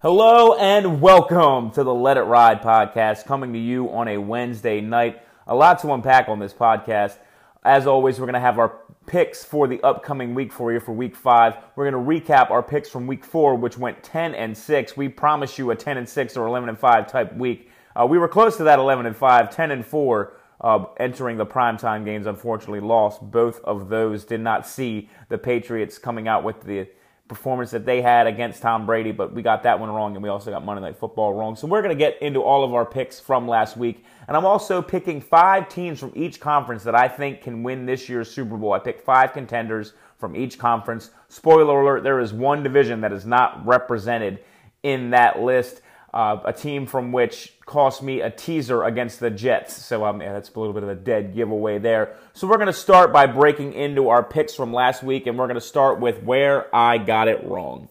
Hello and welcome to the Let It Ride podcast, coming to you on a Wednesday night. A lot to unpack on this podcast. As always, we're going to have our picks for the upcoming week for you for week five. We're going to recap our picks from week four, which went 10 and 6. We promise you a 10 and 6 or 11 and 5 type week. Uh, we were close to that 11 and 5, 10 and 4. Uh, entering the primetime games, unfortunately lost. Both of those did not see the Patriots coming out with the performance that they had against Tom Brady, but we got that one wrong, and we also got Monday Night Football wrong. So we're going to get into all of our picks from last week, and I'm also picking five teams from each conference that I think can win this year's Super Bowl. I picked five contenders from each conference. Spoiler alert: there is one division that is not represented in that list uh, a team from which cost me a teaser against the Jets. So um, yeah, that's a little bit of a dead giveaway there. So we're going to start by breaking into our picks from last week, and we're going to start with where I got it wrong.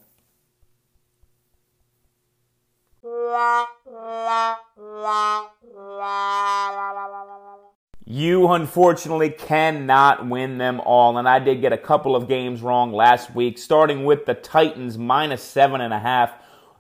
You unfortunately cannot win them all, and I did get a couple of games wrong last week, starting with the Titans minus seven and a half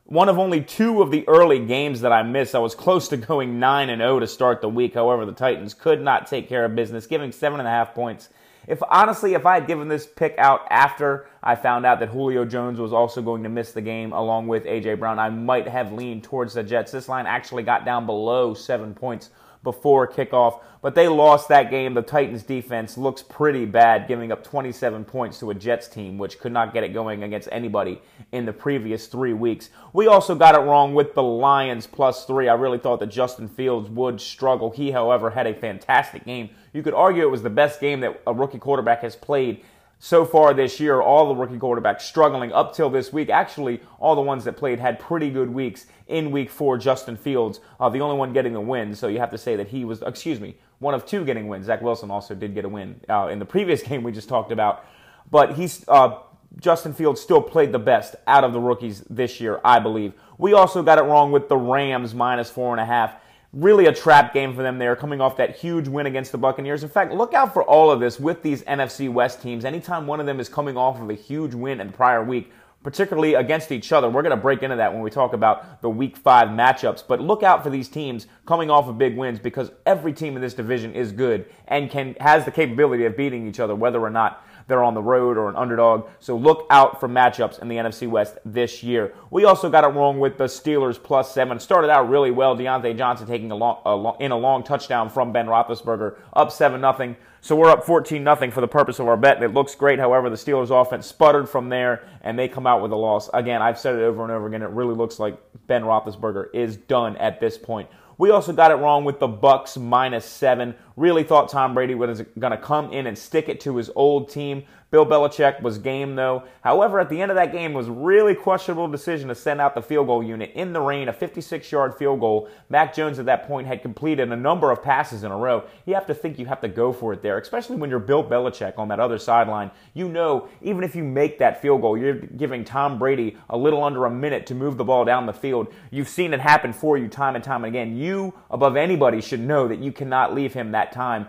one of only two of the early games that I missed. I was close to going 9 and 0 to start the week. However, the Titans could not take care of business, giving seven and a half points. If honestly, if I had given this pick out after I found out that Julio Jones was also going to miss the game along with AJ Brown, I might have leaned towards the Jets. This line actually got down below seven points before kickoff, but they lost that game. The Titans defense looks pretty bad, giving up 27 points to a Jets team, which could not get it going against anybody in the previous three weeks. We also got it wrong with the Lions plus three. I really thought that Justin Fields would struggle. He, however, had a fantastic game. You could argue it was the best game that a rookie quarterback has played so far this year, all the rookie quarterbacks struggling up till this week. Actually, all the ones that played had pretty good weeks in week four. Justin Fields, uh, the only one getting the win, so you have to say that he was, excuse me, one of two getting wins. Zach Wilson also did get a win uh, in the previous game we just talked about. But he's, uh, Justin Fields still played the best out of the rookies this year, I believe. We also got it wrong with the Rams minus four and a half really a trap game for them there, coming off that huge win against the Buccaneers. In fact, look out for all of this with these NFC West teams. Anytime one of them is coming off of a huge win in the prior week, particularly against each other. We're going to break into that when we talk about the week five matchups. But look out for these teams coming off of big wins because every team in this division is good and can has the capability of beating each other, whether or not they're on the road or an underdog. So look out for matchups in the NFC West this year. We also got it wrong with the Steelers plus seven. Started out really well. Diontae Johnson taking a long, a long in a long touchdown from Ben Roethlisberger, up seven nothing. So we're up 14 nothing for the purpose of our bet. It looks great. However, the Steelers offense sputtered from there and they come out with a loss. Again, I've said it over and over again. It really looks like Ben Roethlisberger is done at this point. We also got it wrong with the Bucks minus seven. Really thought Tom Brady was going to come in and stick it to his old team. Bill Belichick was game though. However, at the end of that game was really questionable decision to send out the field goal unit in the rain, a 56-yard field goal. Mac Jones at that point had completed a number of passes in a row. You have to think you have to go for it there, especially when you're Bill Belichick on that other sideline. You know, even if you make that field goal, you're giving Tom Brady a little under a minute to move the ball down the field. You've seen it happen for you time and time again. You, above anybody, should know that you cannot leave him that time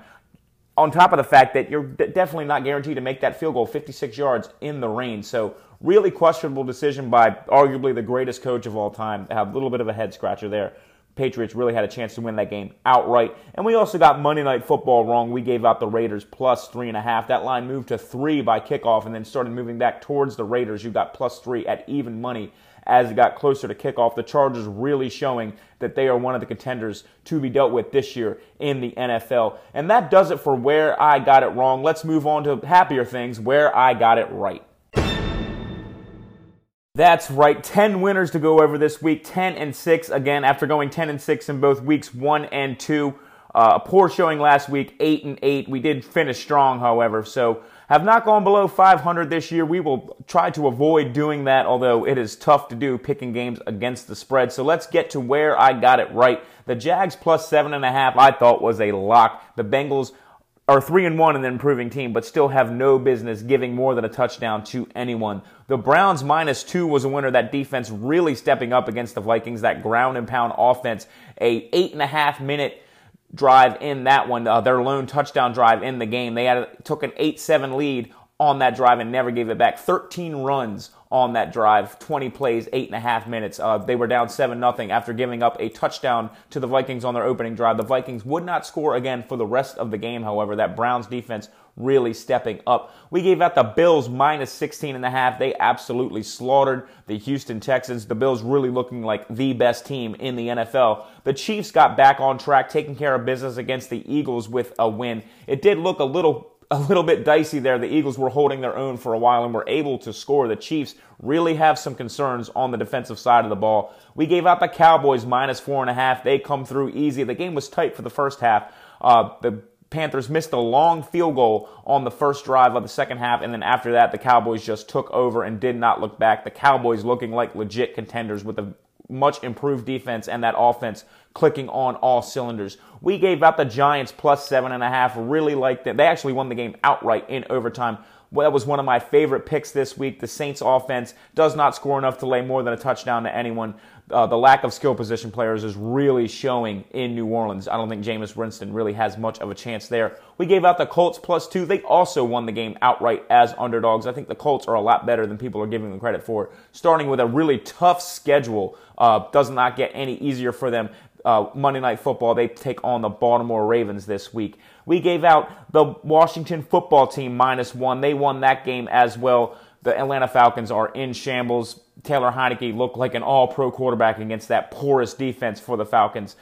on top of the fact that you're definitely not guaranteed to make that field goal 56 yards in the rain. So, really questionable decision by arguably the greatest coach of all time. Have a little bit of a head scratcher there. Patriots really had a chance to win that game outright. And we also got Monday Night Football wrong. We gave out the Raiders plus three and a half. That line moved to three by kickoff and then started moving back towards the Raiders. You got plus three at even money as it got closer to kickoff. The Chargers really showing that they are one of the contenders to be dealt with this year in the NFL. And that does it for where I got it wrong. Let's move on to happier things where I got it right. That's right. 10 winners to go over this week. 10 and 6 again after going 10 and 6 in both weeks 1 and 2. Uh, a poor showing last week, 8 and 8. We did finish strong, however. So have not gone below 500 this year. We will try to avoid doing that, although it is tough to do picking games against the spread. So let's get to where I got it right. The Jags plus seven and a half, I thought was a lock. The Bengals are three and one in an improving team, but still have no business giving more than a touchdown to anyone. The Browns minus two was a winner. That defense really stepping up against the Vikings. That ground and pound offense, a eight and a half minute drive in that one, uh, their lone touchdown drive in the game. They had took an 8-7 lead on that drive and never gave it back. 13 runs on that drive, 20 plays, eight and a half minutes. Uh, they were down 7 nothing after giving up a touchdown to the Vikings on their opening drive. The Vikings would not score again for the rest of the game, however. That Browns defense really stepping up. We gave out the Bills minus 16 and a half. They absolutely slaughtered the Houston Texans. The Bills really looking like the best team in the NFL. The Chiefs got back on track, taking care of business against the Eagles with a win. It did look a little a little bit dicey there. The Eagles were holding their own for a while and were able to score. The Chiefs really have some concerns on the defensive side of the ball. We gave out the Cowboys minus four and a half. They come through easy. The game was tight for the first half. Uh, the Panthers missed a long field goal on the first drive of the second half, and then after that, the Cowboys just took over and did not look back. The Cowboys looking like legit contenders with a much improved defense and that offense clicking on all cylinders. We gave out the Giants plus seven and a half. Really liked it. They actually won the game outright in overtime. Well, that was one of my favorite picks this week. The Saints offense does not score enough to lay more than a touchdown to anyone. Uh, the lack of skill position players is really showing in New Orleans. I don't think Jameis Winston really has much of a chance there. We gave out the Colts plus two. They also won the game outright as underdogs. I think the Colts are a lot better than people are giving them credit for. Starting with a really tough schedule, uh, does not get any easier for them uh, Monday Night Football. They take on the Baltimore Ravens this week. We gave out the Washington football team minus one. They won that game as well. The Atlanta Falcons are in shambles. Taylor Heinicke looked like an all pro quarterback against that porous defense for the Falcons.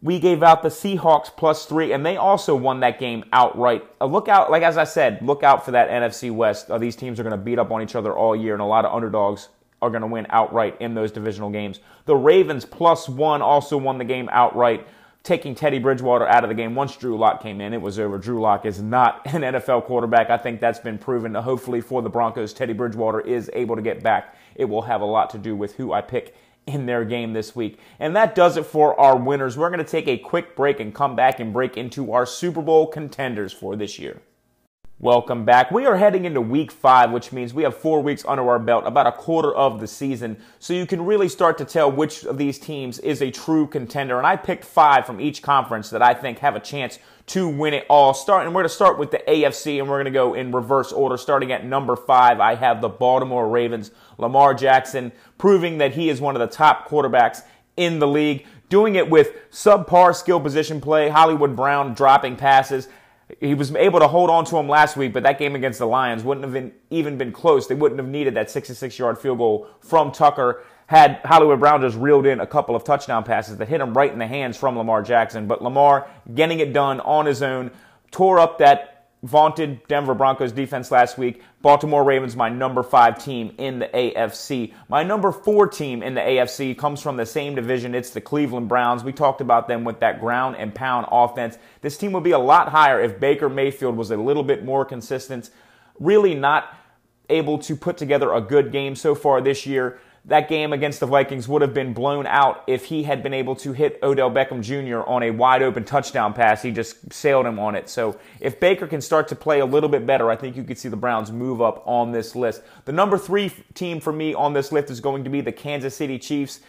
We gave out the Seahawks plus three, and they also won that game outright. Uh, look out, like as I said, look out for that NFC West. Uh, these teams are going to beat up on each other all year, and a lot of underdogs are going to win outright in those divisional games. The Ravens plus one also won the game outright, taking Teddy Bridgewater out of the game. Once Drew Lock came in, it was over. Drew Lock is not an NFL quarterback. I think that's been proven. Hopefully for the Broncos, Teddy Bridgewater is able to get back. It will have a lot to do with who I pick in their game this week. And that does it for our winners. We're going to take a quick break and come back and break into our Super Bowl contenders for this year. Welcome back. We are heading into week five, which means we have four weeks under our belt, about a quarter of the season. So you can really start to tell which of these teams is a true contender. And I picked five from each conference that I think have a chance to win it all. Start, and we're going to start with the AFC and we're going to go in reverse order. Starting at number five, I have the Baltimore Ravens. Lamar Jackson proving that he is one of the top quarterbacks in the league doing it with subpar skill position play, Hollywood Brown dropping passes, he was able to hold on to him last week, but that game against the Lions wouldn't have been, even been close. They wouldn't have needed that 66 yard field goal from Tucker had Hollywood Brown just reeled in a couple of touchdown passes that hit him right in the hands from Lamar Jackson. But Lamar getting it done on his own, tore up that vaunted Denver Broncos defense last week. Baltimore Ravens, my number five team in the AFC. My number four team in the AFC comes from the same division. It's the Cleveland Browns. We talked about them with that ground and pound offense. This team would be a lot higher if Baker Mayfield was a little bit more consistent. Really not able to put together a good game so far this year that game against the Vikings would have been blown out if he had been able to hit Odell Beckham Jr. on a wide open touchdown pass. He just sailed him on it. So if Baker can start to play a little bit better, I think you could see the Browns move up on this list. The number three team for me on this list is going to be the Kansas City Chiefs.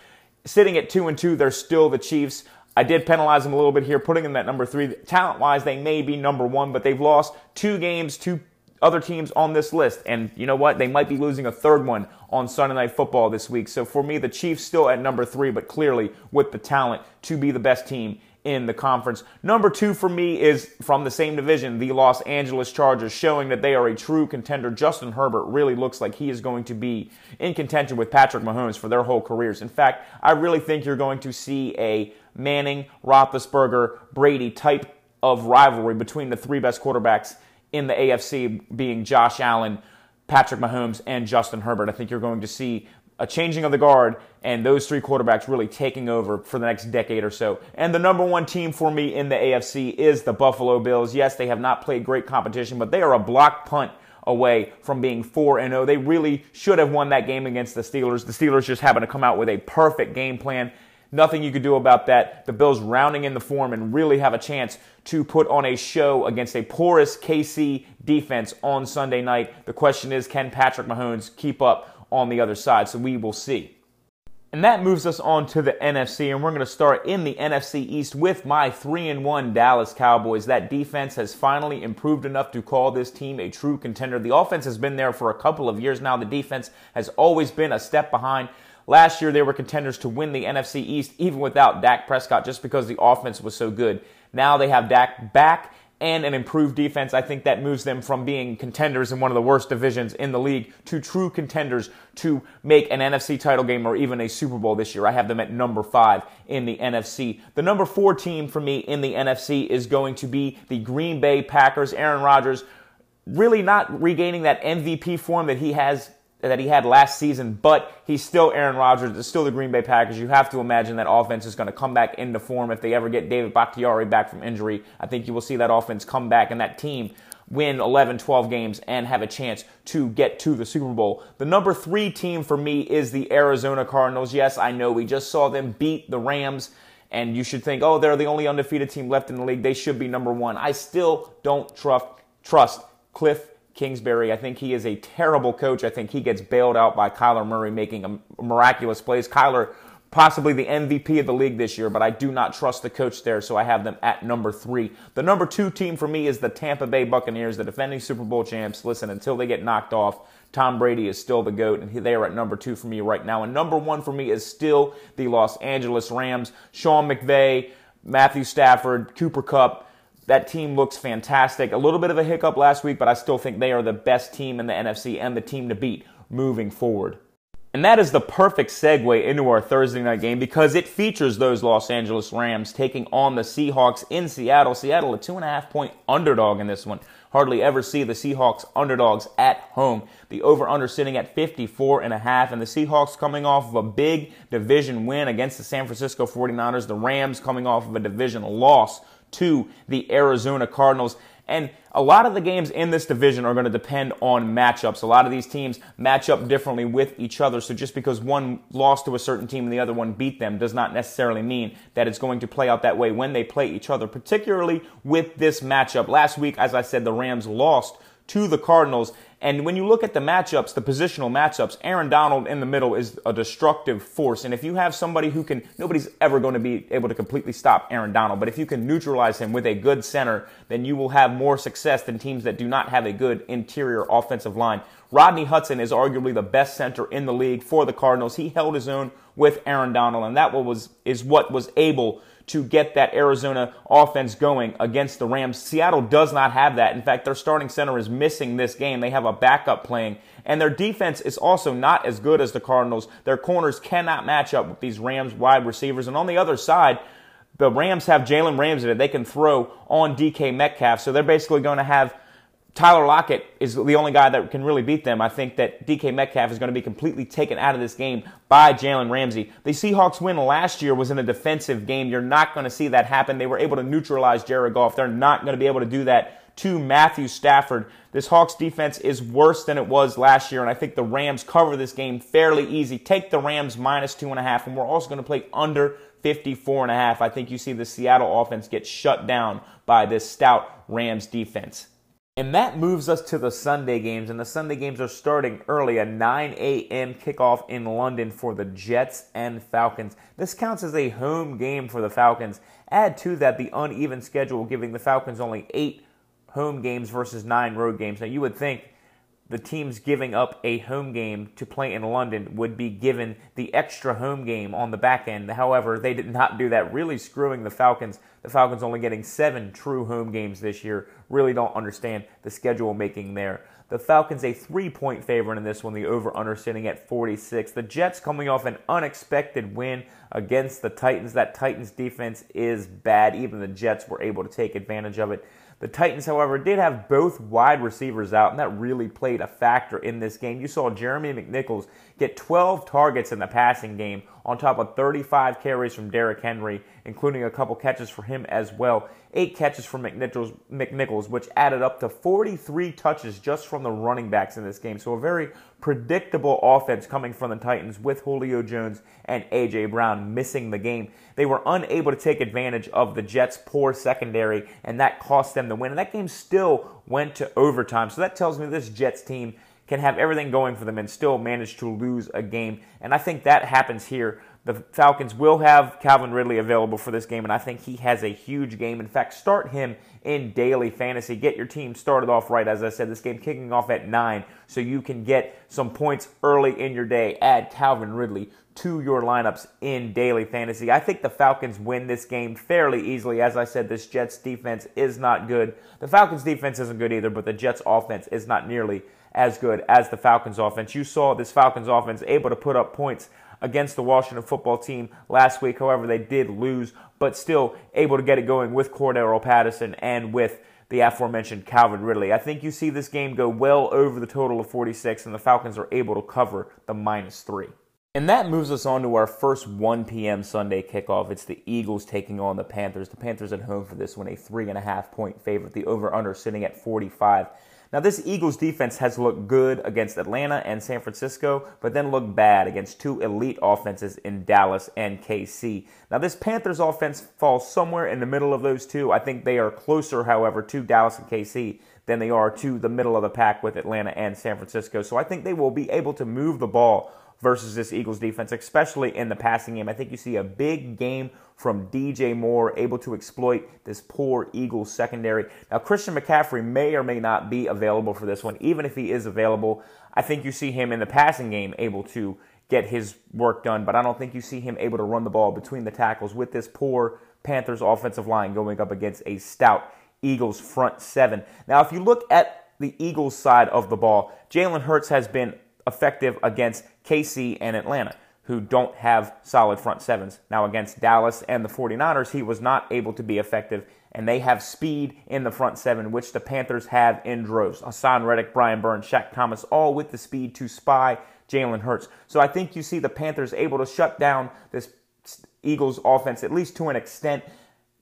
Sitting at two and two, they're still the Chiefs. I did penalize them a little bit here, putting them at number three. Talent wise, they may be number one, but they've lost two games, two other teams on this list. And you know what? They might be losing a third one on Sunday Night Football this week. So for me, the Chiefs still at number three, but clearly with the talent to be the best team in the conference. Number two for me is from the same division, the Los Angeles Chargers, showing that they are a true contender. Justin Herbert really looks like he is going to be in contention with Patrick Mahomes for their whole careers. In fact, I really think you're going to see a Manning, Roethlisberger, Brady type of rivalry between the three best quarterbacks in the AFC being Josh Allen, Patrick Mahomes, and Justin Herbert. I think you're going to see a changing of the guard and those three quarterbacks really taking over for the next decade or so. And the number one team for me in the AFC is the Buffalo Bills. Yes, they have not played great competition, but they are a block punt away from being 4 and 0. They really should have won that game against the Steelers. The Steelers just happen to come out with a perfect game plan Nothing you could do about that. The Bills rounding in the form and really have a chance to put on a show against a porous KC defense on Sunday night. The question is, can Patrick Mahomes keep up on the other side? So we will see. And that moves us on to the NFC, and we're going to start in the NFC East with my 3 and 1 Dallas Cowboys. That defense has finally improved enough to call this team a true contender. The offense has been there for a couple of years now. The defense has always been a step behind. Last year, they were contenders to win the NFC East, even without Dak Prescott, just because the offense was so good. Now they have Dak back and an improved defense, I think that moves them from being contenders in one of the worst divisions in the league to true contenders to make an NFC title game or even a Super Bowl this year. I have them at number five in the NFC. The number four team for me in the NFC is going to be the Green Bay Packers. Aaron Rodgers really not regaining that MVP form that he has that he had last season, but he's still Aaron Rodgers. It's still the Green Bay Packers. You have to imagine that offense is going to come back into form if they ever get David Bakhtiari back from injury. I think you will see that offense come back and that team win 11, 12 games and have a chance to get to the Super Bowl. The number three team for me is the Arizona Cardinals. Yes, I know we just saw them beat the Rams. And you should think, oh, they're the only undefeated team left in the league. They should be number one. I still don't trust, trust Cliff Kingsbury. I think he is a terrible coach. I think he gets bailed out by Kyler Murray making a miraculous plays. Kyler, possibly the MVP of the league this year, but I do not trust the coach there, so I have them at number three. The number two team for me is the Tampa Bay Buccaneers, the defending Super Bowl champs. Listen, until they get knocked off, Tom Brady is still the GOAT, and they are at number two for me right now. And number one for me is still the Los Angeles Rams. Sean McVay, Matthew Stafford, Cooper Kupp. That team looks fantastic. A little bit of a hiccup last week, but I still think they are the best team in the NFC and the team to beat moving forward. And that is the perfect segue into our Thursday night game because it features those Los Angeles Rams taking on the Seahawks in Seattle. Seattle, a two and a half point underdog in this one. Hardly ever see the Seahawks underdogs at home. The over under sitting at 54 and a half and the Seahawks coming off of a big division win against the San Francisco 49ers. The Rams coming off of a division loss to the Arizona Cardinals. And a lot of the games in this division are going to depend on matchups. A lot of these teams match up differently with each other. So just because one lost to a certain team and the other one beat them does not necessarily mean that it's going to play out that way when they play each other, particularly with this matchup. Last week, as I said, the Rams lost to the Cardinals. And when you look at the matchups, the positional matchups, Aaron Donald in the middle is a destructive force. And if you have somebody who can, nobody's ever going to be able to completely stop Aaron Donald. But if you can neutralize him with a good center, then you will have more success than teams that do not have a good interior offensive line. Rodney Hudson is arguably the best center in the league for the Cardinals. He held his own with Aaron Donald, and that was is what was able to get that Arizona offense going against the Rams. Seattle does not have that. In fact, their starting center is missing this game. They have a backup playing. And their defense is also not as good as the Cardinals. Their corners cannot match up with these Rams wide receivers. And on the other side, the Rams have Jalen Ramsey that they can throw on DK Metcalf. So they're basically going to have Tyler Lockett is the only guy that can really beat them. I think that DK Metcalf is going to be completely taken out of this game by Jalen Ramsey. The Seahawks win last year was in a defensive game. You're not going to see that happen. They were able to neutralize Jared Goff. They're not going to be able to do that to Matthew Stafford. This Hawks defense is worse than it was last year, and I think the Rams cover this game fairly easy. Take the Rams minus two and a half, and we're also going to play under 54 and a half. I think you see the Seattle offense get shut down by this stout Rams defense. And that moves us to the Sunday games. And the Sunday games are starting early, a 9 a.m. kickoff in London for the Jets and Falcons. This counts as a home game for the Falcons. Add to that the uneven schedule, giving the Falcons only eight home games versus nine road games. Now, you would think the teams giving up a home game to play in London would be given the extra home game on the back end. However, they did not do that, really screwing the Falcons. The Falcons only getting seven true home games this year. Really don't understand the schedule making there. The Falcons a three point favorite in this one, the over under sitting at 46. The Jets coming off an unexpected win against the Titans. That Titans defense is bad. Even the Jets were able to take advantage of it. The Titans, however, did have both wide receivers out, and that really played a factor in this game. You saw Jeremy McNichols get 12 targets in the passing game on top of 35 carries from Derrick Henry, including a couple catches for him as well. Eight catches from McNichols, McNichols, which added up to 43 touches just from the running backs in this game. So a very predictable offense coming from the Titans with Julio Jones and A.J. Brown missing the game. They were unable to take advantage of the Jets' poor secondary, and that cost them the win. And that game still went to overtime. So that tells me this Jets team can have everything going for them and still manage to lose a game. And I think that happens here. The Falcons will have Calvin Ridley available for this game, and I think he has a huge game. In fact, start him in daily fantasy. Get your team started off right. As I said, this game kicking off at 9, so you can get some points early in your day. Add Calvin Ridley to your lineups in daily fantasy. I think the Falcons win this game fairly easily. As I said, this Jets defense is not good. The Falcons defense isn't good either, but the Jets offense is not nearly as good as the Falcons offense. You saw this Falcons offense able to put up points against the Washington football team last week. However, they did lose, but still able to get it going with Cordarrelle Patterson and with the aforementioned Calvin Ridley. I think you see this game go well over the total of 46, and the Falcons are able to cover the minus three. And that moves us on to our first 1 p.m. Sunday kickoff. It's the Eagles taking on the Panthers. The Panthers at home for this one, a three and a half point favorite. The over under sitting at 45. Now, this Eagles defense has looked good against Atlanta and San Francisco, but then looked bad against two elite offenses in Dallas and KC. Now, this Panthers offense falls somewhere in the middle of those two. I think they are closer, however, to Dallas and KC than they are to the middle of the pack with Atlanta and San Francisco. So I think they will be able to move the ball versus this Eagles defense, especially in the passing game. I think you see a big game from DJ Moore, able to exploit this poor Eagles secondary. Now, Christian McCaffrey may or may not be available for this one. Even if he is available, I think you see him in the passing game able to get his work done, but I don't think you see him able to run the ball between the tackles with this poor Panthers offensive line going up against a stout Eagles front seven. Now, if you look at the Eagles side of the ball, Jalen Hurts has been effective against KC and Atlanta, who don't have solid front sevens. Now, against Dallas and the 49ers, he was not able to be effective, and they have speed in the front seven, which the Panthers have in droves. Haason Reddick, Brian Burns, Shaq Thomas, all with the speed to spy Jalen Hurts. So I think you see the Panthers able to shut down this Eagles offense, at least to an extent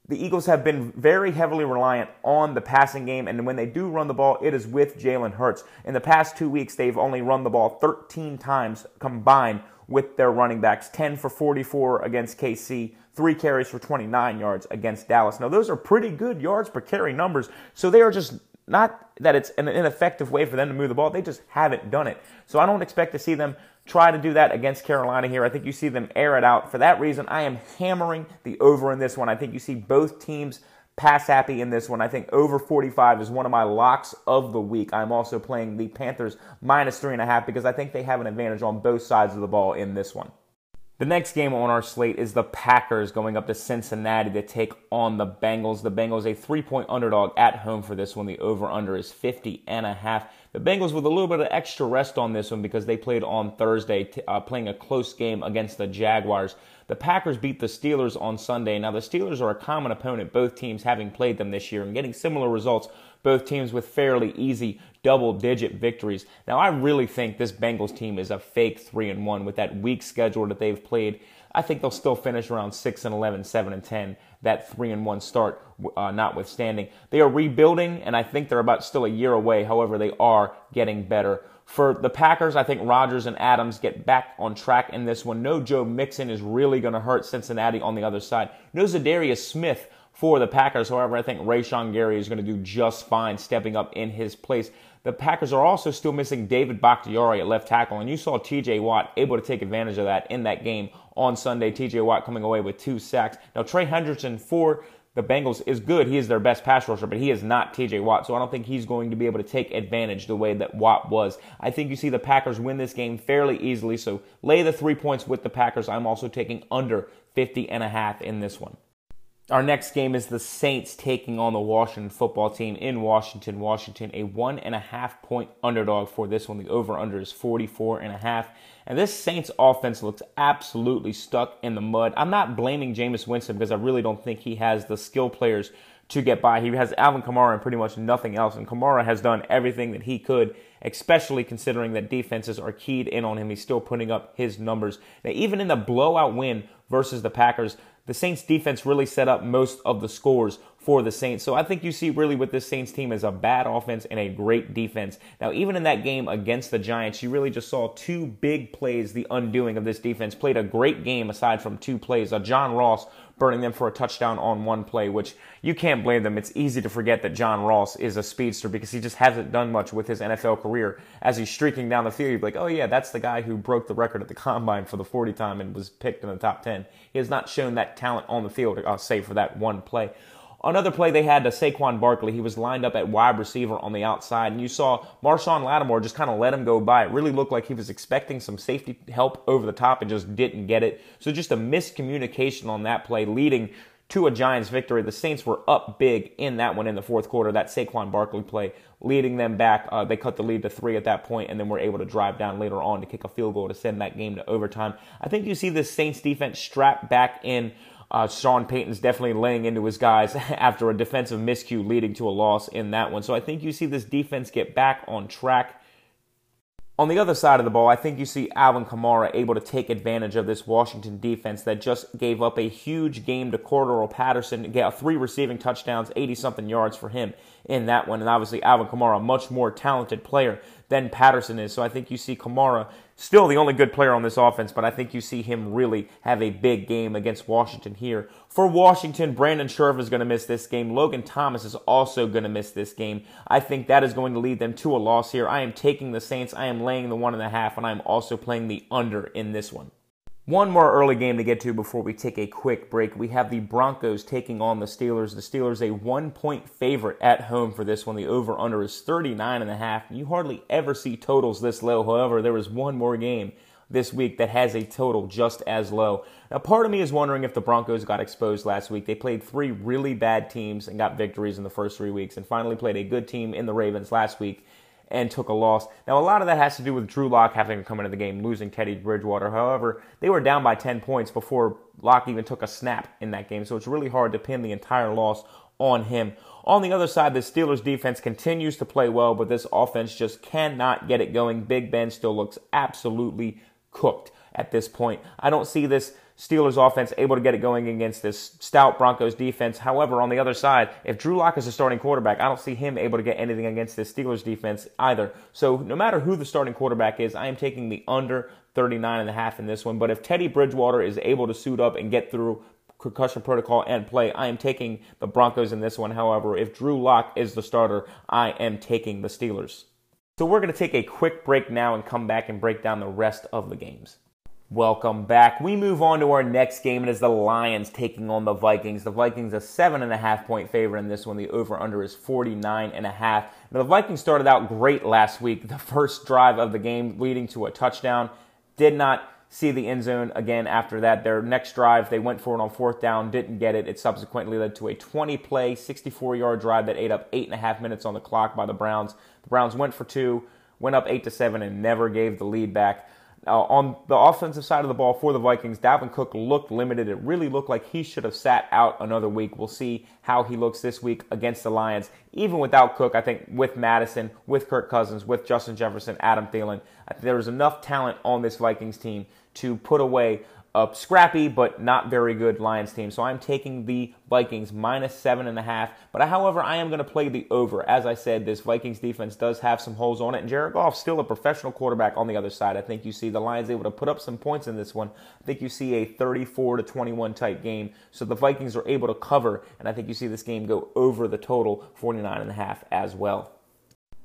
the Eagles have been very heavily reliant on the passing game, and when they do run the ball, it is with Jalen Hurts. In the past two weeks, they've only run the ball 13 times combined with their running backs 10 for 44 against KC, three carries for 29 yards against Dallas. Now, those are pretty good yards per carry numbers, so they are just not that it's an ineffective way for them to move the ball, they just haven't done it. So I don't expect to see them try to do that against Carolina here. I think you see them air it out. For that reason, I am hammering the over in this one. I think you see both teams pass happy in this one. I think over 45 is one of my locks of the week. I'm also playing the Panthers minus three and a half because I think they have an advantage on both sides of the ball in this one. The next game on our slate is the Packers going up to Cincinnati to take on the Bengals. The Bengals a three-point underdog at home for this one. The over/under is 50 and a half. The Bengals with a little bit of extra rest on this one because they played on Thursday, uh, playing a close game against the Jaguars. The Packers beat the Steelers on Sunday. Now the Steelers are a common opponent, both teams having played them this year and getting similar results both teams with fairly easy double digit victories. Now, I really think this Bengals team is a fake 3 and 1 with that weak schedule that they've played. I think they'll still finish around 6 and 11, 7 and 10, that 3 and 1 start uh, notwithstanding. They are rebuilding, and I think they're about still a year away. However, they are getting better. For the Packers, I think Rodgers and Adams get back on track in this one. No Joe Mixon is really going to hurt Cincinnati on the other side. No Za'Darius Smith for the Packers. However, I think Rashan Gary is going to do just fine stepping up in his place. The Packers are also still missing David Bakhtiari at left tackle, and you saw TJ Watt able to take advantage of that in that game on Sunday. TJ Watt coming away with two sacks. Now, Trey Hendrickson for the Bengals is good. He is their best pass rusher, but he is not TJ Watt, so I don't think he's going to be able to take advantage the way that Watt was. I think you see the Packers win this game fairly easily, so lay the three points with the Packers. I'm also taking under 50 and a half in this one. Our next game is the Saints taking on the Washington football team in Washington. Washington, a one and a half point underdog for this one. The over under is 44 and a half. And this Saints offense looks absolutely stuck in the mud. I'm not blaming Jameis Winston because I really don't think he has the skill players to get by. He has Alvin Kamara and pretty much nothing else. And Kamara has done everything that he could, especially considering that defenses are keyed in on him. He's still putting up his numbers. Now, even in the blowout win versus the Packers, the Saints defense really set up most of the scores for the Saints. So I think you see really what this Saints team is a bad offense and a great defense. Now, even in that game against the Giants, you really just saw two big plays, the undoing of this defense. Played a great game aside from two plays. Uh, John Ross burning them for a touchdown on one play, which you can't blame them. It's easy to forget that John Ross is a speedster because he just hasn't done much with his NFL career. As he's streaking down the field, you'd be like, oh yeah, that's the guy who broke the record at the combine for the 40 time and was picked in the top 10. He has not shown that talent on the field, I'll say, for that one play. Another play they had to Saquon Barkley. He was lined up at wide receiver on the outside, and you saw Marshon Lattimore just kind of let him go by. It really looked like he was expecting some safety help over the top and just didn't get it. So just a miscommunication on that play, leading to a Giants victory. The Saints were up big in that one in the fourth quarter. That Saquon Barkley play leading them back. Uh, they cut the lead to three at that point, and then were able to drive down later on to kick a field goal to send that game to overtime. I think you see the Saints defense strapped back in uh, Sean Payton's definitely laying into his guys after a defensive miscue leading to a loss in that one. So I think you see this defense get back on track. On the other side of the ball, I think you see Alvin Kamara able to take advantage of this Washington defense that just gave up a huge game to Cordarrelle Patterson, got three receiving touchdowns, 80 something yards for him in that one. And obviously, Alvin Kamara, a much more talented player than Patterson is. So I think you see Kamara still the only good player on this offense, but I think you see him really have a big game against Washington here. For Washington, Brandon Scherff is going to miss this game. Logan Thomas is also going to miss this game. I think that is going to lead them to a loss here. I am taking the Saints. I am laying the one and a half, and I am also playing the under in this one. One more early game to get to before we take a quick break. We have the Broncos taking on the Steelers. The Steelers a one point favorite at home for this one. The over under is 39 and a half. You hardly ever see totals this low. However, there is one more game this week that has a total just as low. Now, part of me is wondering if the Broncos got exposed last week. They played three really bad teams and got victories in the first three weeks, and finally played a good team in the Ravens last week and took a loss. Now, a lot of that has to do with Drew Lock having to come into the game, losing Teddy Bridgewater. However, they were down by 10 points before Lock even took a snap in that game, so it's really hard to pin the entire loss on him. On the other side, the Steelers defense continues to play well, but this offense just cannot get it going. Big Ben still looks absolutely cooked at this point. I don't see this Steelers offense able to get it going against this stout Broncos defense. However, on the other side, if Drew Lock is the starting quarterback, I don't see him able to get anything against this Steelers defense either. So no matter who the starting quarterback is, I am taking the under 39 and a half in this one. But if Teddy Bridgewater is able to suit up and get through concussion protocol and play, I am taking the Broncos in this one. However, if Drew Lock is the starter, I am taking the Steelers. So we're going to take a quick break now and come back and break down the rest of the games. Welcome back. We move on to our next game. It is the Lions taking on the Vikings. The Vikings a seven and a half point favorite in this one. The over under is 49 and a half. Now, the Vikings started out great last week. The first drive of the game leading to a touchdown did not see the end zone again after that. Their next drive, they went for it on fourth down, didn't get it. It subsequently led to a 20 play, 64 yard drive that ate up eight and a half minutes on the clock by the Browns. The Browns went for two, went up eight to seven, and never gave the lead back. Uh, on the offensive side of the ball for the Vikings, Dalvin Cook looked limited. It really looked like he should have sat out another week. We'll see how he looks this week against the Lions. Even without Cook, I think with Mattison, with Kirk Cousins, with Justin Jefferson, Adam Thielen, there's enough talent on this Vikings team to put away a scrappy but not very good Lions team. So I'm taking the Vikings minus seven and a half. But however, I am going to play the over. As I said, this Vikings defense does have some holes on it, and Jared Goff still a professional quarterback on the other side. I think you see the Lions able to put up some points in this one. I think you see a 34 to 21 type game. So the Vikings are able to cover, and I think you see this game go over the total 49 and a half as well.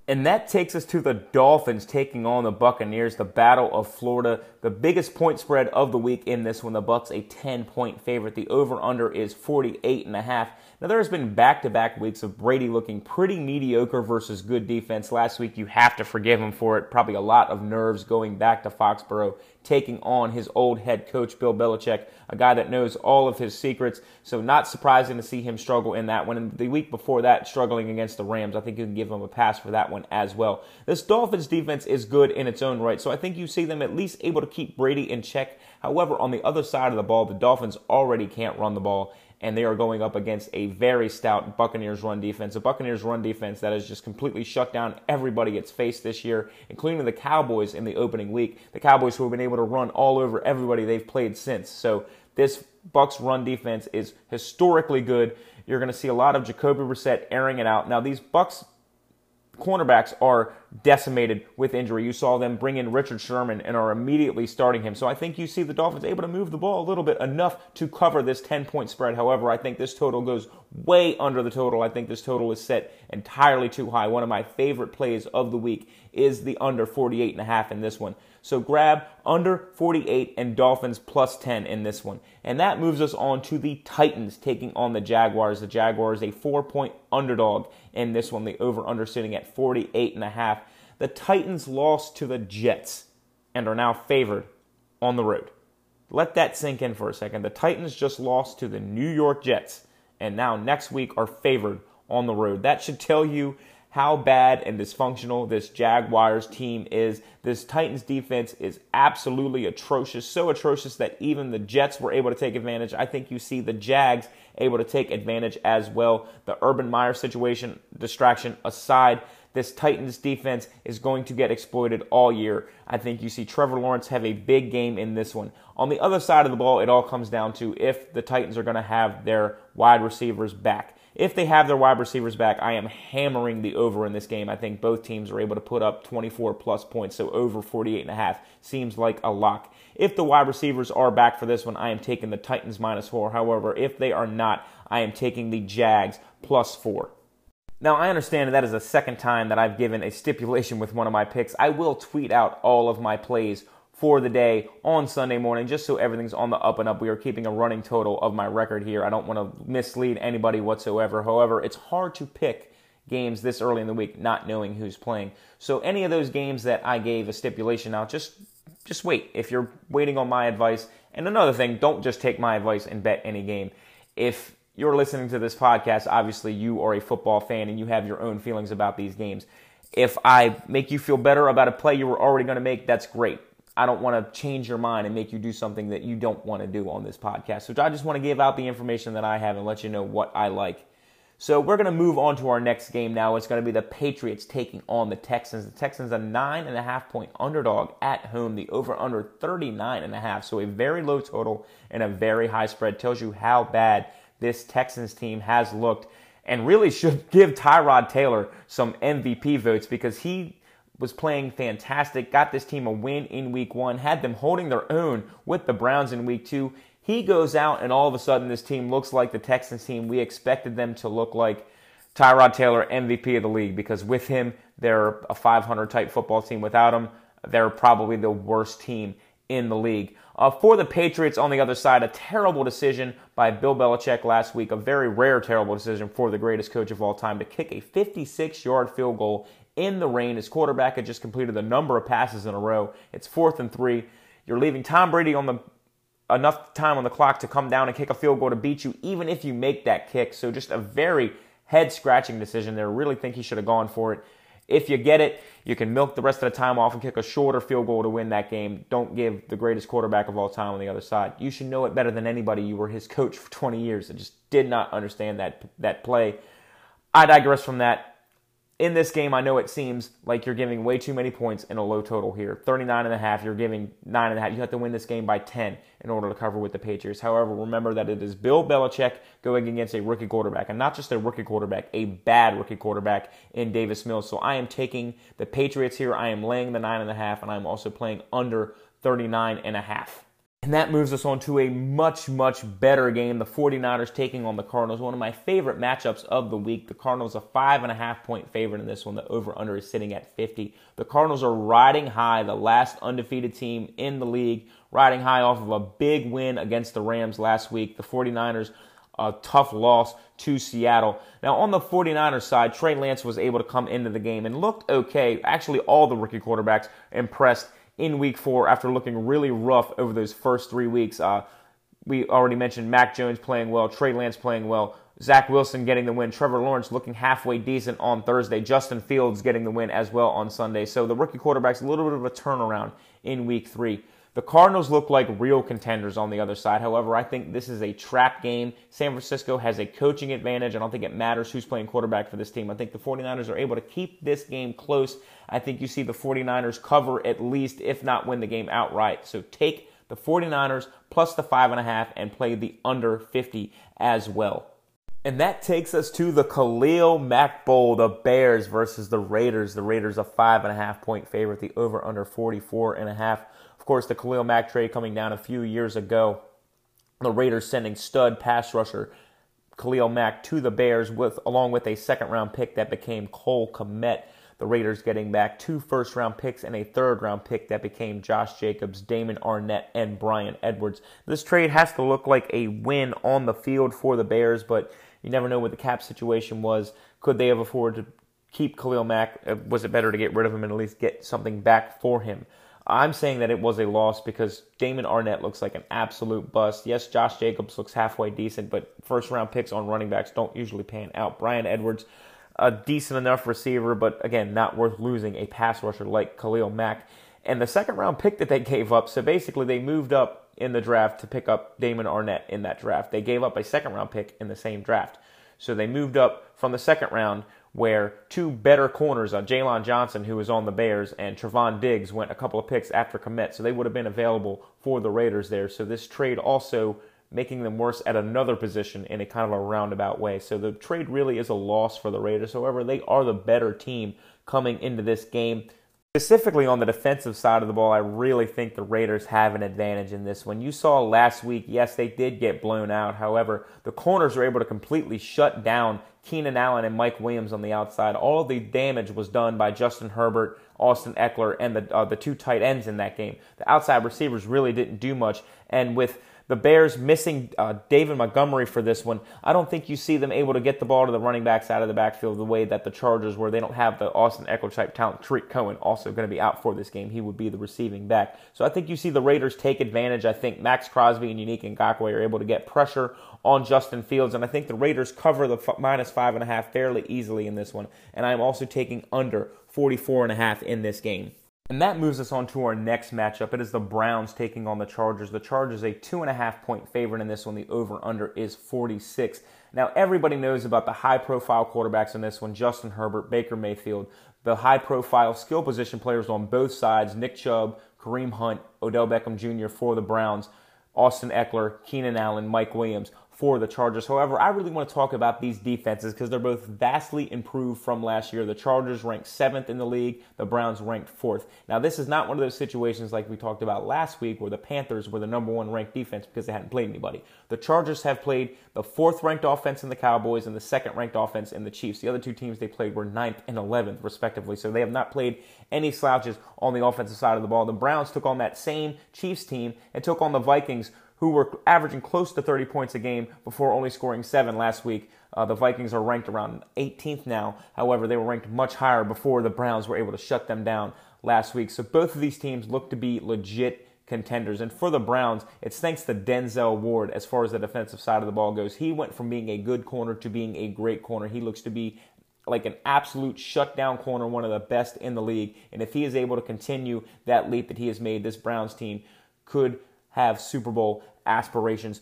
And that takes us to the Dolphins taking on the Buccaneers, the Battle of Florida, the biggest point spread of the week in this one. The Bucks a 10 point favorite. The over under is 48 and a half. Now there has been back-to-back weeks of Brady looking pretty mediocre versus good defense. Last week you have to forgive him for it. Probably a lot of nerves going back to Foxborough, taking on his old head coach Bill Belichick, a guy that knows all of his secrets. So not surprising to see him struggle in that one. And the week before that, struggling against the Rams, I think you can give him a pass for that one as well. This Dolphins defense is good in its own right, so I think you see them at least able to keep Brady in check. However, on the other side of the ball, the Dolphins already can't run the ball and they are going up against a very stout Buccaneers run defense. A Buccaneers run defense that has just completely shut down everybody it's faced this year, including the Cowboys in the opening week. The Cowboys who have been able to run all over everybody they've played since. So This Bucks run defense is historically good. You're going to see a lot of Jacoby Brissett airing it out. Now, these Bucks cornerbacks are decimated with injury. You saw them bring in Richard Sherman and are immediately starting him. So I think you see the Dolphins able to move the ball a little bit enough to cover this 10 point spread. However, I think this total goes way under the total. I think this total is set entirely too high. One of my favorite plays of the week is the under 48 and a half in this one. So grab under 48 and Dolphins plus 10 in this one. And that moves us on to the Titans taking on the Jaguars. The Jaguars a 4-point underdog in this one. The over under sitting at 48 and a half. The Titans lost to the Jets and are now favored on the road. Let that sink in for a second. The Titans just lost to the New York Jets and now next week are favored on the road. That should tell you how bad and dysfunctional this Jaguars team is. This Titans defense is absolutely atrocious, so atrocious that even the Jets were able to take advantage. I think you see the Jags able to take advantage as well. The Urban Meyer situation, distraction aside, this Titans defense is going to get exploited all year. I think you see Trevor Lawrence have a big game in this one. On the other side of the ball, it all comes down to if the Titans are going to have their wide receivers back. If they have their wide receivers back, I am hammering the over in this game. I think both teams are able to put up 24 plus points, so over 48 and a half seems like a lock. If the wide receivers are back for this one, I am taking the Titans minus 4. However, if they are not, I am taking the Jags plus 4. Now, I understand that, that is the second time that I've given a stipulation with one of my picks. I will tweet out all of my plays for the day on Sunday morning, just so everything's on the up and up. We are keeping a running total of my record here. I don't want to mislead anybody whatsoever. However, it's hard to pick games this early in the week, not knowing who's playing. So any of those games that I gave a stipulation out, just just wait. If you're waiting on my advice, and another thing, don't just take my advice and bet any game. If you're listening to this podcast, obviously you are a football fan and you have your own feelings about these games. If I make you feel better about a play you were already going to make, that's great. I don't want to change your mind and make you do something that you don't want to do on this podcast. So I just want to give out the information that I have and let you know what I like. So we're going to move on to our next game now. It's going to be the Patriots taking on the Texans. The Texans a nine and a half point underdog at home. The over under 39 and a half. So a very low total and a very high spread tells you how bad this Texans team has looked and really should give Tyrod Taylor some MVP votes because he was playing fantastic, got this team a win in week one, had them holding their own with the Browns in week two. He goes out, and all of a sudden, this team looks like the Texans team we expected them to look like. Tyrod Taylor, MVP of the league, because with him, they're a 500 type football team. Without him, they're probably the worst team in the league. Uh, for the Patriots on the other side, a terrible decision by Bill Belichick last week, a very rare terrible decision for the greatest coach of all time to kick a 56 yard field goal in the rain. His quarterback had just completed a number of passes in a row. It's fourth and three. You're leaving Tom Brady on the enough time on the clock to come down and kick a field goal to beat you, even if you make that kick. So just a very head scratching decision there. Really think he should have gone for it. If you get it, you can milk the rest of the time off and kick a shorter field goal to win that game. Don't give the greatest quarterback of all time on the other side. You should know it better than anybody. You were his coach for 20 years. I just did not understand that that play. I digress from that in this game, I know it seems like you're giving way too many points in a low total here. 39 and a half, you're giving nine and a half. You have to win this game by 10 in order to cover with the Patriots. However, remember that it is Bill Belichick going against a rookie quarterback, and not just a rookie quarterback, a bad rookie quarterback in Davis Mills. So I am taking the Patriots here. I am laying the nine and a half, and I'm also playing under 39 and a half. And that moves us on to a much, much better game. The 49ers taking on the Cardinals. One of my favorite matchups of the week. The Cardinals a five and a half point favorite in this one. The over under is sitting at 50. The Cardinals are riding high, the last undefeated team in the league, riding high off of a big win against the Rams last week. The 49ers a tough loss to Seattle. Now, on the 49ers side, Trey Lance was able to come into the game and looked okay. Actually, all the rookie quarterbacks impressed in week four after looking really rough over those first three weeks. Uh, we already mentioned Mac Jones playing well, Trey Lance playing well, Zach Wilson getting the win, Trevor Lawrence looking halfway decent on Thursday, Justin Fields getting the win as well on Sunday. So the rookie quarterback's a little bit of a turnaround in week three. The Cardinals look like real contenders on the other side. However, I think this is a trap game. San Francisco has a coaching advantage. I don't think it matters who's playing quarterback for this team. I think the 49ers are able to keep this game close. I think you see the 49ers cover at least, if not win the game outright. So take the 49ers plus the 5.5 and play the under 50 as well. And that takes us to the Khalil Mack Bowl, the Bears versus the Raiders. The Raiders a five and a half point favorite, the over under 44 and a half. Of course, the Khalil Mack trade coming down a few years ago. The Raiders sending stud pass rusher Khalil Mack to the Bears with along with a second round pick that became Cole Kmet. The Raiders getting back two first round picks and a third round pick that became Josh Jacobs, Damon Arnette, and Bryan Edwards. This trade has to look like a win on the field for the Bears, but you never know what the cap situation was. Could they have afforded to keep Khalil Mack? Uh, was it better to get rid of him and at least get something back for him? I'm saying that it was a loss because Damon Arnette looks like an absolute bust. Yes, Josh Jacobs looks halfway decent, but first round picks on running backs don't usually pan out. Bryan Edwards, a decent enough receiver, but again, not worth losing a pass rusher like Khalil Mack. And the second round pick that they gave up, so basically they moved up in the draft to pick up Damon Arnette in that draft. They gave up a second round pick in the same draft. So they moved up from the second round where two better corners, uh, Jaylon Johnson, who was on the Bears, and Trevon Diggs went a couple of picks after Kmet. So they would have been available for the Raiders there. So this trade also making them worse at another position in a kind of a roundabout way. So the trade really is a loss for the Raiders. However, they are the better team coming into this game. Specifically on the defensive side of the ball, I really think the Raiders have an advantage in this one. You saw last week, yes, they did get blown out. However, the corners were able to completely shut down Keenan Allen and Mike Williams on the outside. All the damage was done by Justin Herbert, Austin Ekeler, and the uh, the two tight ends in that game. The outside receivers really didn't do much, and with the Bears missing uh, David Montgomery for this one. I don't think you see them able to get the ball to the running backs out of the backfield the way that the Chargers were. They don't have the Austin Ekeler type talent. Tarik Cohen also going to be out for this game. He would be the receiving back. So I think you see the Raiders take advantage. I think Maxx Crosby and Yannick Ngakoue are able to get pressure on Justin Fields, and I think the Raiders cover the f- minus five and a half fairly easily in this one. And I'm also taking under 44 and a half in this game. And that moves us on to our next matchup. It is the Browns taking on the Chargers. The Chargers a two and a half point favorite in this one. The over under is 46. Now, everybody knows about the high profile quarterbacks in this one Justin Herbert, Baker Mayfield, the high profile skill position players on both sides Nick Chubb, Kareem Hunt, Odell Beckham Jr. for the Browns, Austin Ekeler, Keenan Allen, Mike Williams for the Chargers. However, I really want to talk about these defenses because they're both vastly improved from last year. The Chargers ranked seventh in the league, the Browns ranked fourth. Now, this is not one of those situations like we talked about last week where the Panthers were the number one ranked defense because they hadn't played anybody. The Chargers have played the fourth ranked offense in the Cowboys and the second ranked offense in the Chiefs. The other two teams they played were ninth and 11th, respectively. So they have not played any slouches on the offensive side of the ball. The Browns took on that same Chiefs team and took on the Vikings who were averaging close to 30 points a game before only scoring seven last week. Uh, the Vikings are ranked around 18th now. However, they were ranked much higher before the Browns were able to shut them down last week. So both of these teams look to be legit contenders. And for the Browns, it's thanks to Denzel Ward as far as the defensive side of the ball goes. He went from being a good corner to being a great corner. He looks to be like an absolute shutdown corner, one of the best in the league. And if he is able to continue that leap that he has made, this Browns team could have Super Bowl aspirations.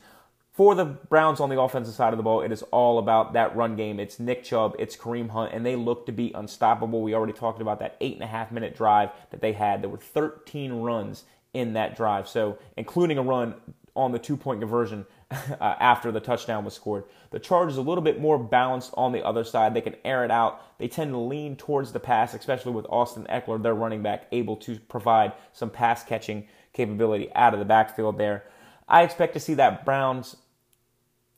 For the Browns on the offensive side of the ball, it is all about that run game. It's Nick Chubb, it's Kareem Hunt, and they look to be unstoppable. We already talked about that eight and a half minute drive that they had. There were 13 runs in that drive, so including a run on the two point conversion uh, after the touchdown was scored. The Chargers a little bit more balanced on the other side. They can air it out. They tend to lean towards the pass, especially with Austin Ekeler, their running back, able to provide some pass catching capability out of the backfield there. I expect to see that Browns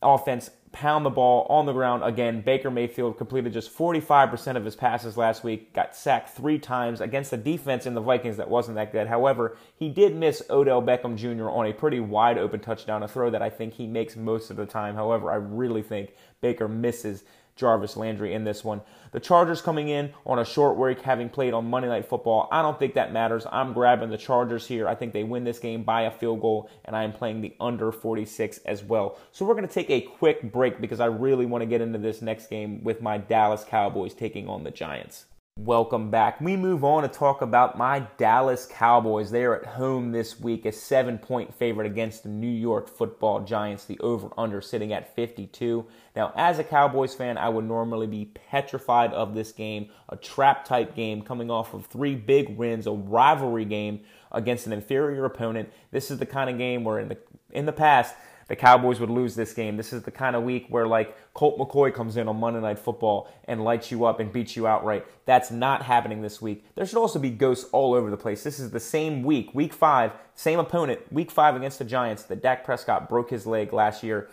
offense pound the ball on the ground again. Baker Mayfield completed just 45% of his passes last week, got sacked three times against a defense in the Vikings that wasn't that good. However, he did miss Odell Beckham Jr. on a pretty wide open touchdown, a throw that I think he makes most of the time. However, I really think Baker misses Jarvis Landry in this one. The Chargers coming in on a short week, having played on Monday Night Football. I don't think that matters. I'm grabbing the Chargers here. I think they win this game by a field goal, and I am playing the under 46 as well. So we're going to take a quick break because I really want to get into this next game with my Dallas Cowboys taking on the Giants. Welcome back. We move on to talk about my Dallas Cowboys. They are at home this week, a seven point favorite against the New York football Giants, the over under sitting at 52. Now, as a Cowboys fan, I would normally be petrified of this game, a trap type game coming off of three big wins, a rivalry game against an inferior opponent. This is the kind of game where in the in the past the Cowboys would lose this game. This is the kind of week where like Colt McCoy comes in on Monday Night Football and lights you up and beats you outright. That's not happening this week. There should also be ghosts all over the place. This is the same week, week five, same opponent, week five against the Giants that Dak Prescott broke his leg last year.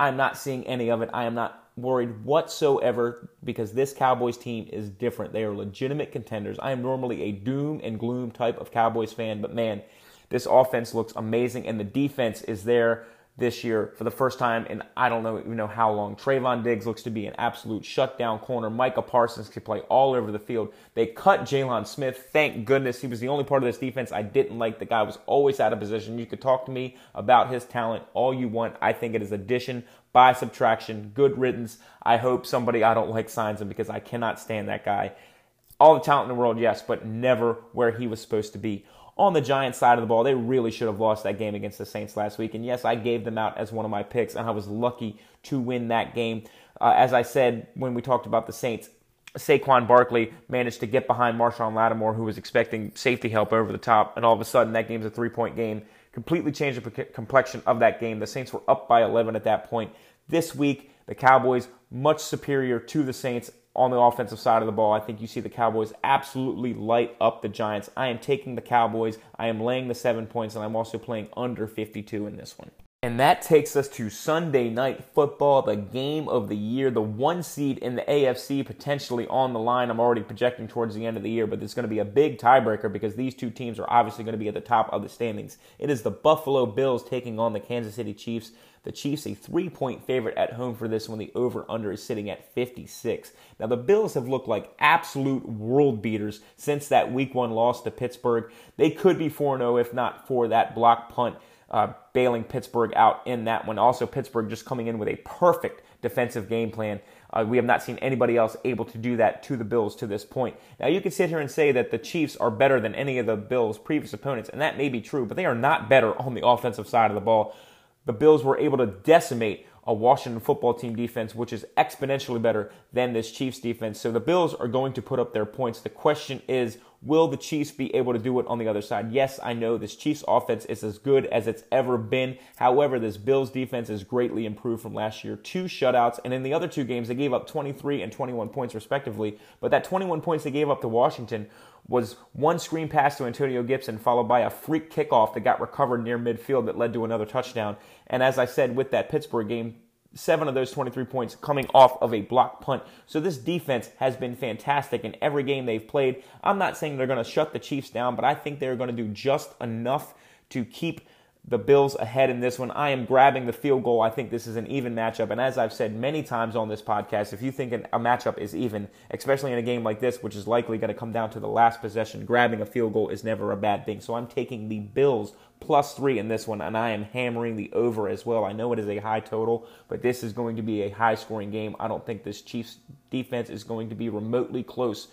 I'm not seeing any of it. I am not worried whatsoever because this Cowboys team is different. They are legitimate contenders. I am normally a doom and gloom type of Cowboys fan, but man, this offense looks amazing and the defense is there this year for the first time in I don't know even know how long. Trevon Diggs looks to be an absolute shutdown corner. Micah Parsons can play all over the field. They cut Jaylon Smith. Thank goodness he was the only part of this defense I didn't like. The guy was always out of position. You could talk to me about his talent all you want. I think it is addition by subtraction. Good riddance. I hope somebody I don't like signs him because I cannot stand that guy. All the talent in the world, yes, but never where he was supposed to be on the Giants side of the ball, they really should have lost that game against the Saints last week. And yes, I gave them out as one of my picks, and I was lucky to win that game. Uh, as I said when we talked about the Saints, Saquon Barkley managed to get behind Marshon Lattimore, who was expecting safety help over the top, and all of a sudden that game's a three point game. Completely changed the complexion of that game. The Saints were up by 11 at that point. This week, the Cowboys much superior to the Saints on the offensive side of the ball. I think you see the Cowboys absolutely light up the Giants. I am taking the Cowboys. I am laying the seven points, and I'm also playing under 52 in this one. And that takes us to Sunday night football, the game of the year, the one seed in the AFC potentially on the line. I'm already projecting towards the end of the year, but it's going to be a big tiebreaker because these two teams are obviously going to be at the top of the standings. It is the Buffalo Bills taking on the Kansas City Chiefs. The Chiefs a three point favorite at home for this one. The over under is sitting at 56. Now, the Bills have looked like absolute world beaters since that week one loss to Pittsburgh. They could be 4 0 if not for that block punt. Uh, bailing Pittsburgh out in that one. Also, Pittsburgh just coming in with a perfect defensive game plan. Uh, we have not seen anybody else able to do that to the Bills to this point. Now, you can sit here and say that the Chiefs are better than any of the Bills' previous opponents, and that may be true, but they are not better on the offensive side of the ball the Bills were able to decimate a Washington football team defense, which is exponentially better than this Chiefs defense. So the Bills are going to put up their points. The question is, will the Chiefs be able to do it on the other side? Yes, I know this Chiefs offense is as good as it's ever been. However, this Bills defense is greatly improved from last year. Two shutouts, and in the other two games, they gave up 23 and 21 points respectively. But that 21 points they gave up to Washington was one screen pass to Antonio Gibson, followed by a freak kickoff that got recovered near midfield that led to another touchdown. And as I said with that Pittsburgh game, seven of those 23 points coming off of a block punt. So this defense has been fantastic in every game they've played. I'm not saying they're going to shut the Chiefs down, but I think they're going to do just enough to keep the Bills ahead in this one. I am grabbing the field goal. I think this is an even matchup. And as I've said many times on this podcast, if you think a matchup is even, especially in a game like this, which is likely going to come down to the last possession, grabbing a field goal is never a bad thing. So I'm taking the Bills plus three in this one, and I am hammering the over as well. I know it is a high total, but this is going to be a high scoring game. I don't think this Chiefs defense is going to be remotely close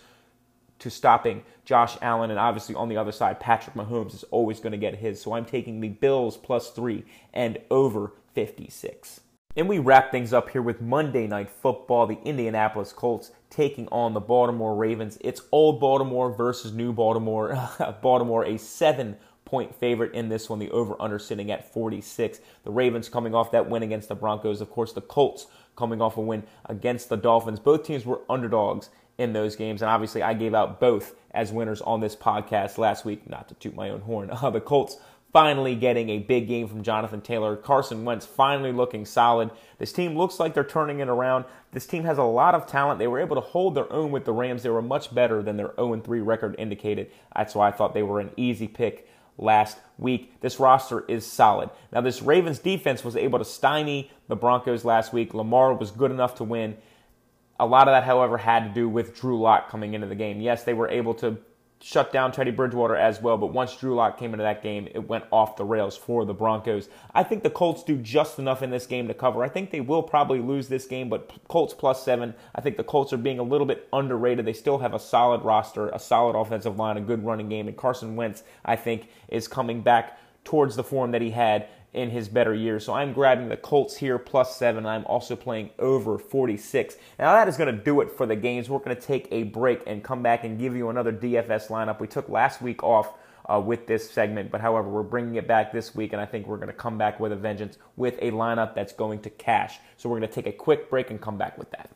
to stopping Josh Allen. And obviously, on the other side, Patrick Mahomes is always going to get his. So I'm taking the Bills plus three and over 56. And we wrap things up here with Monday Night Football. The Indianapolis Colts taking on the Baltimore Ravens. It's old Baltimore versus new Baltimore. Baltimore, a seven point favorite in this one. The over under sitting at 46. The Ravens coming off that win against the Broncos. Of course, the Colts coming off a win against the Dolphins. Both teams were underdogs in those games. And obviously, I gave out both as winners on this podcast last week, not to toot my own horn. Uh, the Colts finally getting a big game from Jonathan Taylor. Carson Wentz finally looking solid. This team looks like they're turning it around. This team has a lot of talent. They were able to hold their own with the Rams. They were much better than their 0 3 record indicated. That's why I thought they were an easy pick last week. This roster is solid. Now, this Ravens defense was able to stymie the Broncos last week. Lamar was good enough to win. A lot of that, however, had to do with Drew Lock coming into the game. Yes, they were able to shut down Teddy Bridgewater as well. But once Drew Lock came into that game, it went off the rails for the Broncos. I think the Colts do just enough in this game to cover. I think they will probably lose this game, but Colts plus seven. I think the Colts are being a little bit underrated. They still have a solid roster, a solid offensive line, a good running game, and Carson Wentz, I think, is coming back towards the form that he had in his better years. So I'm grabbing the Colts here plus seven. I'm also playing over 46. Now that is going to do it for the games. We're going to take a break and come back and give you another DFS lineup. We took last week off. Uh, with this segment, but however, we're bringing it back this week, and I think we're going to come back with a vengeance with a lineup that's going to cash. So we're going to take a quick break and come back with that.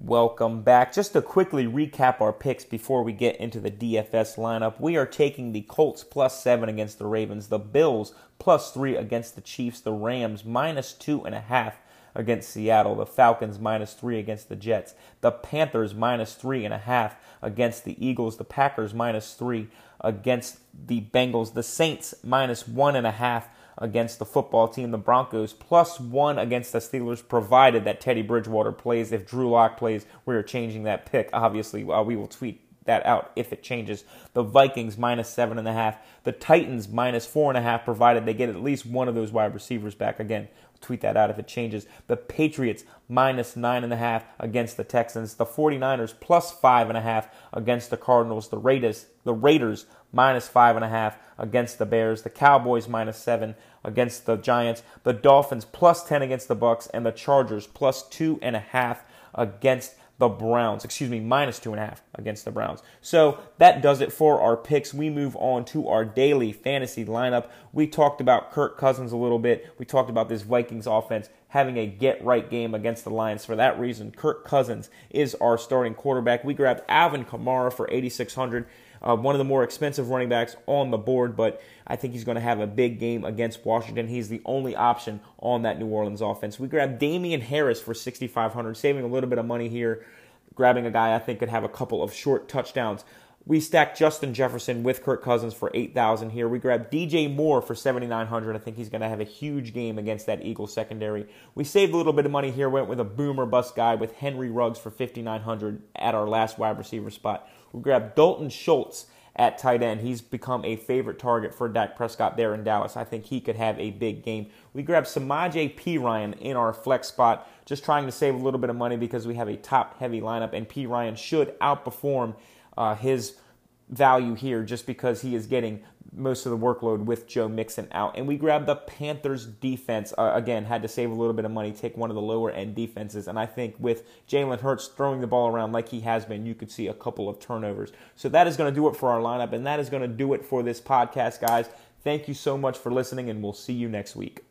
Welcome back. Just to quickly recap our picks before we get into the DFS lineup, we are taking the Colts plus seven against the Ravens, the Bills plus three against the Chiefs, the Rams minus two and a half against Seattle, the Falcons minus three against the Jets, the Panthers minus three and a half against the Eagles, the Packers minus three against the Bengals, the Saints minus one and a half against the football team, the Broncos, plus one against the Steelers, provided that Teddy Bridgewater plays. If Drew Lock plays, we are changing that pick. Obviously, uh, we will tweet that out if it changes. The Vikings minus seven and a half. The Titans minus four and a half, provided they get at least one of those wide receivers back. Again, tweet that out if it changes. The Patriots minus nine and a half against the Texans. The 49ers plus five and a half against the Cardinals. The Raiders, the Raiders minus five and a half against the Bears. The Cowboys minus seven against the Giants. The Dolphins plus ten against the Bucks, and the Chargers plus two and a half against the Browns. Excuse me, minus two and a half against the Browns. So that does it for our picks. We move on to our daily fantasy lineup. We talked about Kirk Cousins a little bit. We talked about this Vikings offense having a get right game against the Lions. For that reason, Kirk Cousins is our starting quarterback. We grabbed Alvin Kamara for 8600 uh, one of the more expensive running backs on the board, but I think he's going to have a big game against Washington. He's the only option on that New Orleans offense. We grabbed Damien Harris for 6,500, saving a little bit of money here, grabbing a guy I think could have a couple of short touchdowns. We stacked Justin Jefferson with Kirk Cousins for 8,000 here. We grabbed DJ Moore for 7,900. I think he's going to have a huge game against that Eagles secondary. We saved a little bit of money here, went with a boomer bust guy with Henry Ruggs for 5,900 at our last wide receiver spot. We grabbed Dalton Schultz at tight end. He's become a favorite target for Dak Prescott there in Dallas. I think he could have a big game. We grabbed Samaje Perine in our flex spot, just trying to save a little bit of money because we have a top heavy lineup, and Perine should outperform uh, his value here just because he is getting most of the workload with Joe Mixon out. And we grabbed the Panthers defense. Uh, again, had to save a little bit of money, take one of the lower end defenses. And I think with Jalen Hurts throwing the ball around like he has been, you could see a couple of turnovers. So that is going to do it for our lineup. And that is going to do it for this podcast, guys. Thank you so much for listening, and we'll see you next week.